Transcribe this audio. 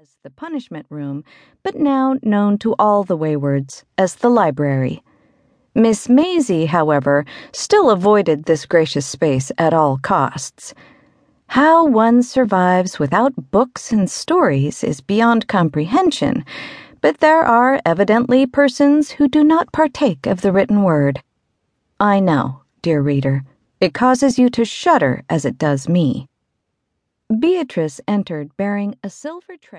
as the punishment room, but now known to all the Waywards as the library. Miss Maisie, however, still avoided this gracious space at all costs. How one survives without books and stories is beyond comprehension, but there are evidently persons who do not partake of the written word. I know, dear reader, it causes you to shudder as it does me. Beatrice entered bearing a silver tray.